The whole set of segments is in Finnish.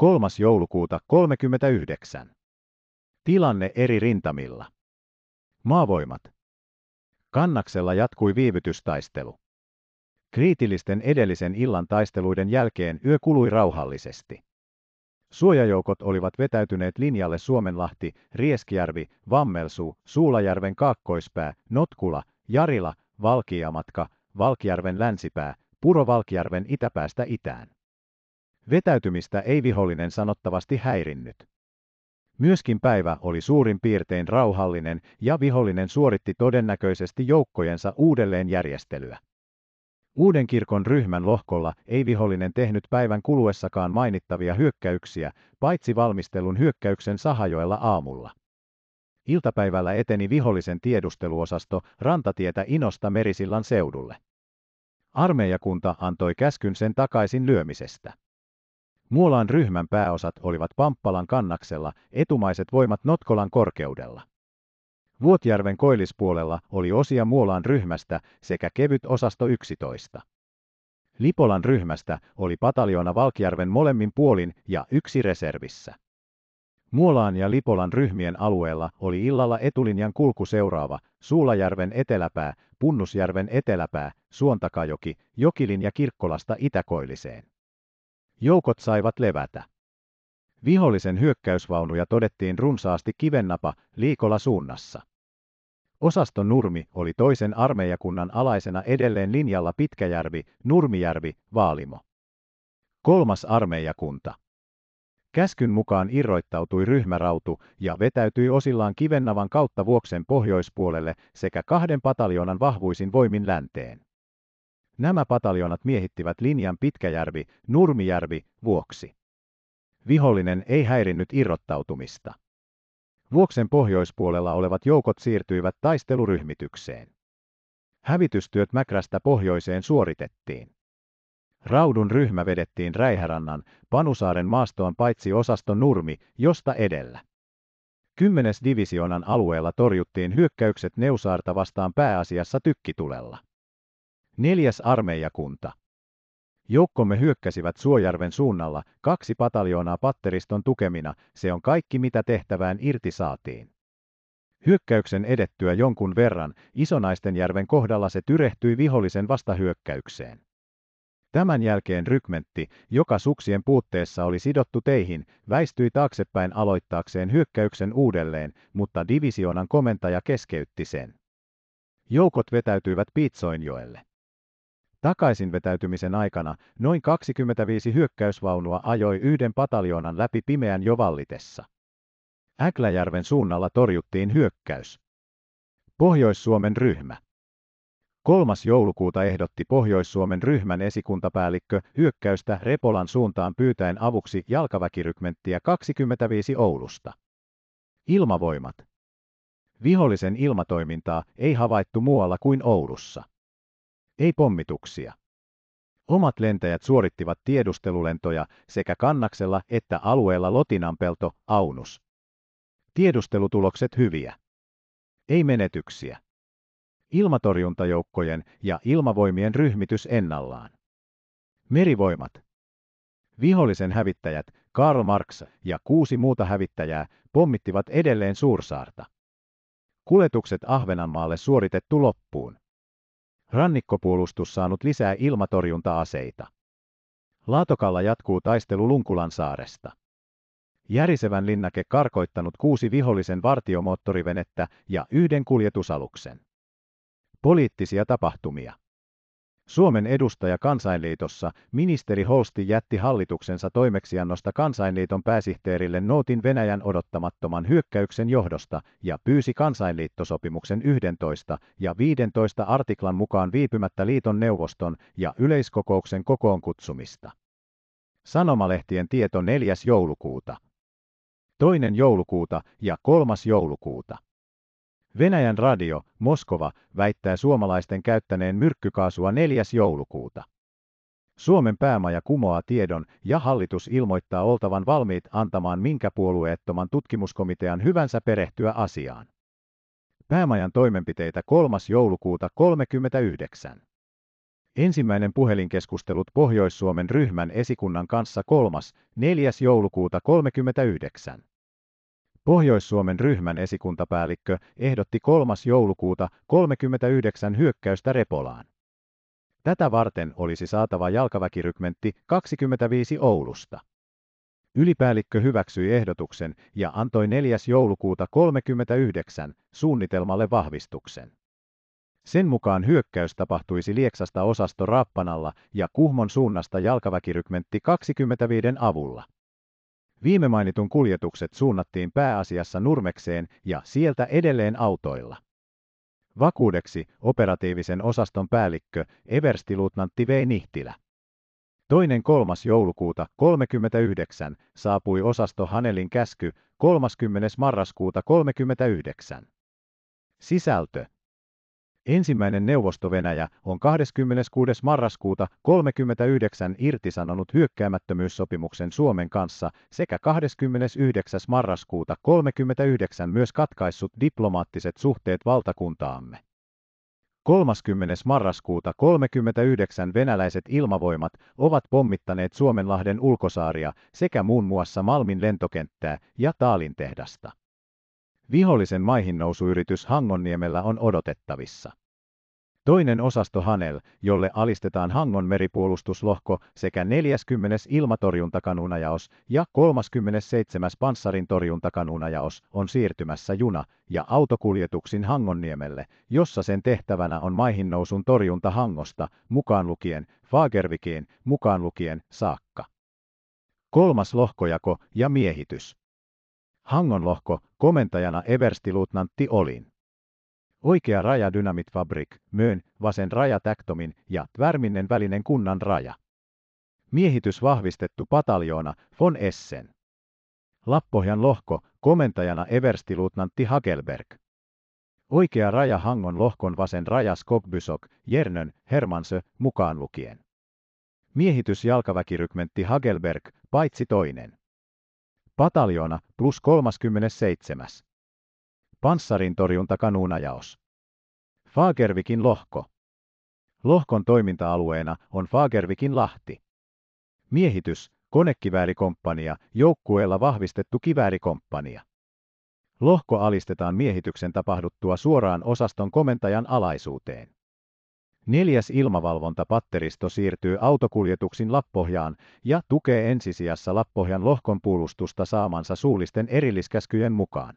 3. joulukuuta 39. Tilanne eri rintamilla. Maavoimat. Kannaksella jatkui viivytystaistelu. Kriitillisten edellisen illan taisteluiden jälkeen yö kului rauhallisesti. Suojajoukot olivat vetäytyneet linjalle Suomenlahti, Rieskijärvi, Vammelsu, Suulajärven kaakkoispää, Notkula, Jarila, Valkiamatka, Valkjärven länsipää, Puro Valkjärven itäpäästä itään. Vetäytymistä ei vihollinen sanottavasti häirinnyt. Myöskin päivä oli suurin piirtein rauhallinen ja vihollinen suoritti todennäköisesti joukkojensa uudelleenjärjestelyä. Uuden kirkon ryhmän lohkolla ei vihollinen tehnyt päivän kuluessakaan mainittavia hyökkäyksiä, paitsi valmistelun hyökkäyksen Sahajoella aamulla. Iltapäivällä eteni vihollisen tiedusteluosasto rantatietä Inosta Merisillan seudulle. Armeijakunta antoi käskyn sen takaisin lyömisestä. Muolaan ryhmän pääosat olivat Pamppalan kannaksella, etumaiset voimat Notkolan korkeudella. Vuotjärven koillispuolella oli osia Muolaan ryhmästä sekä kevyt osasto 11. Lipolan ryhmästä oli pataljoona Valkjärven molemmin puolin ja yksi reservissä. Muolaan ja Lipolan ryhmien alueella oli illalla etulinjan kulku seuraava Suulajärven eteläpää, Punnusjärven eteläpää, Suontakajoki, Jokilin ja Kirkkolasta Itäkoilliseen. Joukot saivat levätä. Vihollisen hyökkäysvaunuja todettiin runsaasti kivennapa liikolla suunnassa. Osaston Nurmi oli toisen armeijakunnan alaisena edelleen linjalla Pitkäjärvi, Nurmijärvi, Vaalimo. Kolmas armeijakunta. Käskyn mukaan irroittautui ryhmärautu ja vetäytyi osillaan Kivennavan kautta Vuoksen pohjoispuolelle sekä kahden pataljoonan vahvuisin voimin länteen. Nämä pataljoonat miehittivät linjan Pitkäjärvi, Nurmijärvi, Vuoksi. Vihollinen ei häirinnyt irrottautumista. Vuoksen pohjoispuolella olevat joukot siirtyivät taisteluryhmitykseen. Hävitystyöt Mäkrästä pohjoiseen suoritettiin. Raudun ryhmä vedettiin Räihärannan, Panusaaren maastoon paitsi osaston Nurmi, josta edellä. 10. divisionan alueella torjuttiin hyökkäykset Neusaarta vastaan pääasiassa tykkitulella. Neljäs armeijakunta. Joukkomme hyökkäsivät Suojärven suunnalla, kaksi pataljoonaa patteriston tukemina, se on kaikki mitä tehtävään irti saatiin. Hyökkäyksen edettyä jonkun verran, Isonaistenjärven kohdalla se tyrehtyi vihollisen vastahyökkäykseen. Tämän jälkeen rykmentti, joka suksien puutteessa oli sidottu teihin, väistyi taaksepäin aloittaakseen hyökkäyksen uudelleen, mutta divisioonan komentaja keskeytti sen. Joukot vetäytyivät Piitsoinjoelle. Takaisin vetäytymisen aikana noin 25 hyökkäysvaunua ajoi yhden pataljoonan läpi pimeän jo vallitessa. Äkläjärven suunnalla torjuttiin hyökkäys. Pohjois-Suomen ryhmä. 3. joulukuuta ehdotti Pohjois-Suomen ryhmän esikuntapäällikkö hyökkäystä Repolan suuntaan pyytäen avuksi jalkaväkirykmenttiä 25 Oulusta. Ilmavoimat. Vihollisen ilmatoimintaa ei havaittu muualla kuin Oulussa. Ei pommituksia. Omat lentäjät suorittivat tiedustelulentoja sekä kannaksella että alueella Lotinampelto, Aunus. Tiedustelutulokset hyviä. Ei menetyksiä. Ilmatorjuntajoukkojen ja ilmavoimien ryhmitys ennallaan. Merivoimat. Vihollisen hävittäjät Karl Marx ja kuusi muuta hävittäjää pommittivat edelleen Suursaarta. Kuljetukset Ahvenanmaalle suoritettu loppuun. Rannikkopuolustus saanut lisää ilmatorjunta-aseita. Laatokalla jatkuu taistelu Lunkulan saaresta. Järisevän linnake karkoittanut kuusi vihollisen vartiomoottorivenettä ja yhden kuljetusaluksen. Poliittisia tapahtumia. Suomen edustaja Kansainliitossa, ministeri Holsti jätti hallituksensa toimeksiannosta Kansainliiton pääsihteerille nootin Venäjän odottamattoman hyökkäyksen johdosta ja pyysi Kansainliittosopimuksen 11 ja 15 artiklan mukaan viipymättä liiton neuvoston ja yleiskokouksen kokoon kutsumista. Sanomalehtien tieto 4. joulukuuta. Toinen joulukuuta ja 3. joulukuuta. Venäjän radio, Moskova, väittää suomalaisten käyttäneen myrkkykaasua 4. joulukuuta. Suomen päämaja kumoaa tiedon ja hallitus ilmoittaa oltavan valmiit antamaan minkä puolueettoman tutkimuskomitean hyvänsä perehtyä asiaan. Päämajan toimenpiteitä 3. joulukuuta 39. Ensimmäinen puhelinkeskustelut Pohjois-Suomen ryhmän esikunnan kanssa 3. 4. joulukuuta 39. Pohjois-Suomen ryhmän esikuntapäällikkö ehdotti 3. joulukuuta 39 hyökkäystä Repolaan. Tätä varten olisi saatava jalkaväkirykmentti 25 Oulusta. Ylipäällikkö hyväksyi ehdotuksen ja antoi 4. joulukuuta 39 suunnitelmalle vahvistuksen. Sen mukaan hyökkäys tapahtuisi Lieksasta osasto Rappanalla ja Kuhmon suunnasta jalkaväkirykmentti 25 avulla. Viime mainitun kuljetukset suunnattiin pääasiassa Nurmekseen ja sieltä edelleen autoilla. Vakuudeksi operatiivisen osaston päällikkö Everstiluutnantti V. Nihtilä. Toinen kolmas joulukuuta 39 saapui osasto Hanelin käsky 30. marraskuuta 39. Sisältö Ensimmäinen Neuvosto-Venäjä on 26. marraskuuta 39 irtisanonut hyökkäämättömyyssopimuksen Suomen kanssa sekä 29. marraskuuta 39 myös katkaissut diplomaattiset suhteet valtakuntaamme. 30. marraskuuta 39 venäläiset ilmavoimat ovat pommittaneet Suomenlahden ulkosaaria sekä muun muassa Malmin lentokenttää ja Taalin tehdasta. Vihollisen maihinnousuyritys Hangonniemellä on odotettavissa. Toinen osasto Hanel, jolle alistetaan Hangon meripuolustuslohko sekä 40. ilmatorjuntakanuunajaos ja 37. panssarin torjuntakanuunajaos on siirtymässä juna- ja autokuljetuksin Hangonniemelle, jossa sen tehtävänä on maihinnousun torjunta Hangosta, mukaan lukien Fagervikiin, mukaan lukien saakka. Kolmas lohkojako ja miehitys. Hangon lohko, komentajana everstiluutnantti Olin. Oikea raja Fabrik, Möön, vasen raja Täktomin ja Tvärminnen välinen kunnan raja. Miehitys vahvistettu pataljoona von Essen. Lappohjan lohko, komentajana everstiluutnantti Hagelberg. Oikea raja Hangon lohkon vasen raja Skogbysok, Järnön, Hermansö, mukaan lukien. Miehitys jalkaväkirykmentti Hagelberg, paitsi toinen. Pataljoona plus 37. Panssarin torjunta kanuunajaos. Fagervikin lohko. Lohkon toiminta-alueena on Fagervikin lahti. Miehitys, konekiväärikomppania, joukkueella vahvistettu kiväärikomppania. Lohko alistetaan miehityksen tapahduttua suoraan osaston komentajan alaisuuteen. Neljäs ilmavalvontapatteristo siirtyy autokuljetuksin Lappohjaan ja tukee ensisijassa Lappohjan lohkon puolustusta saamansa suullisten erilliskäskyjen mukaan.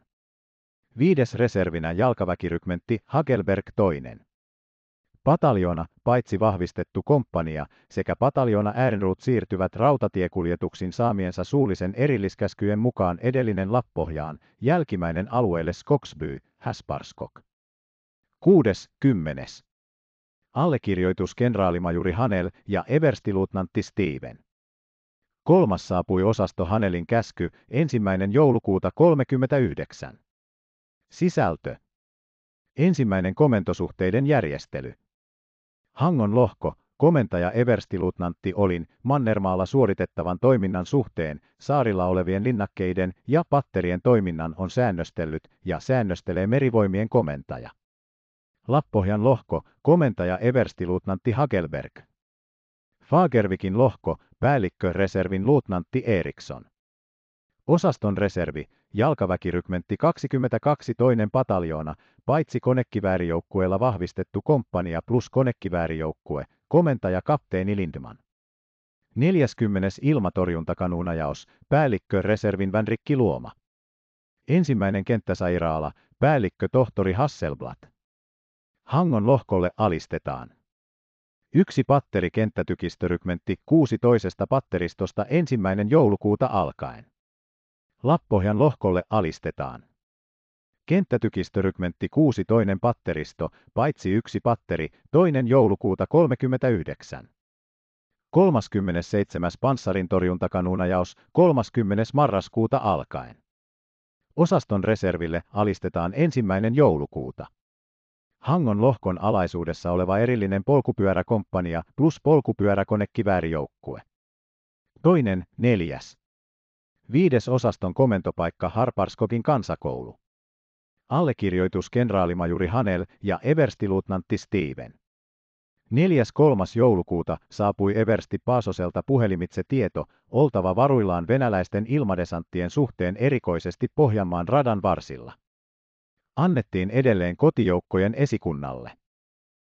Viides reservinä jalkaväkirykmentti Hagelberg II. Pataljona, paitsi vahvistettu komppania, sekä pataljona Äärenruut siirtyvät rautatiekuljetuksin saamiensa suullisen erilliskäskyjen mukaan edellinen Lappohjaan, jälkimmäinen alueelle Skogsby, Häsparskok. Kuudes, kymmenes. Allekirjoitus kenraalimajuri Hanel ja everstiluutnantti Steven. Kolmas saapui osasto Hanelin käsky ensimmäinen joulukuuta 39. Sisältö. Ensimmäinen komentosuhteiden järjestely. Hangon lohko, komentaja everstiluutnantti Olin Mannermaalla suoritettavan toiminnan suhteen saarilla olevien linnakkeiden ja patterien toiminnan on säännöstellyt ja säännöstelee merivoimien komentaja. Lappohjan lohko, komentaja everstiluutnantti Hagelberg. Fagervikin lohko, päällikkö reservin luutnantti Eriksson. Osaston reservi, jalkaväkirykmentti 22 toinen pataljoona, paitsi konekiväärijoukkueella vahvistettu komppania plus konekiväärijoukkue, komentaja kapteeni Lindman. 40. ilmatorjuntakanuunajaos, päällikkö reservin Vänrikki Luoma. Ensimmäinen kenttäsairaala, päällikkö tohtori Hasselblad. Hangon lohkolle alistetaan. Yksi patteri kenttätykistörykmentti kuusi toisesta patteristosta ensimmäinen joulukuuta alkaen. Lappohjan lohkolle alistetaan. Kenttätykistörykmentti kuusi toinen patteristo, paitsi yksi patteri, toinen joulukuuta 39. 37. panssarintorjuntakanuunajaos 30. marraskuuta alkaen. Osaston reserville alistetaan ensimmäinen joulukuuta. Hangon lohkon alaisuudessa oleva erillinen polkupyöräkomppania plus polkupyöräkonekiväärijoukkue. Toinen, neljäs. Viides osaston komentopaikka Harparskokin kansakoulu. Allekirjoitus kenraalimajuri Hanel ja everstiluutnantti Steven. 4.3. joulukuuta saapui Eversti Paasoselta puhelimitse tieto, oltava varuillaan venäläisten ilmadesanttien suhteen erikoisesti Pohjanmaan radan varsilla. Annettiin edelleen kotijoukkojen esikunnalle.